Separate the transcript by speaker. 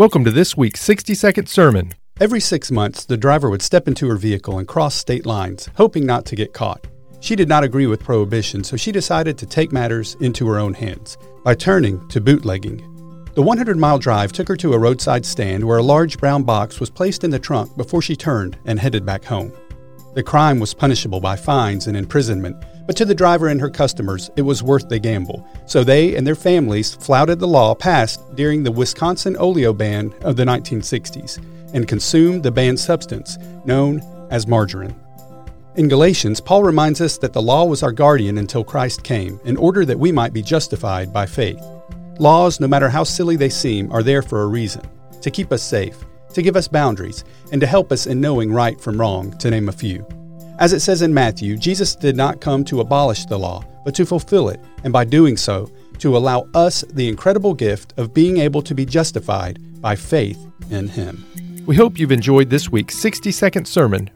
Speaker 1: Welcome to this week's 60 second sermon.
Speaker 2: Every six months, the driver would step into her vehicle and cross state lines, hoping not to get caught. She did not agree with prohibition, so she decided to take matters into her own hands by turning to bootlegging. The 100 mile drive took her to a roadside stand where a large brown box was placed in the trunk before she turned and headed back home. The crime was punishable by fines and imprisonment, but to the driver and her customers, it was worth the gamble. So they and their families flouted the law passed during the Wisconsin oleo ban of the 1960s and consumed the banned substance known as margarine. In Galatians, Paul reminds us that the law was our guardian until Christ came, in order that we might be justified by faith. Laws, no matter how silly they seem, are there for a reason to keep us safe, to give us boundaries, and to help us in knowing right from wrong, to name a few. As it says in Matthew, Jesus did not come to abolish the law, but to fulfill it, and by doing so, to allow us the incredible gift of being able to be justified by faith in Him.
Speaker 1: We hope you've enjoyed this week's 60 second sermon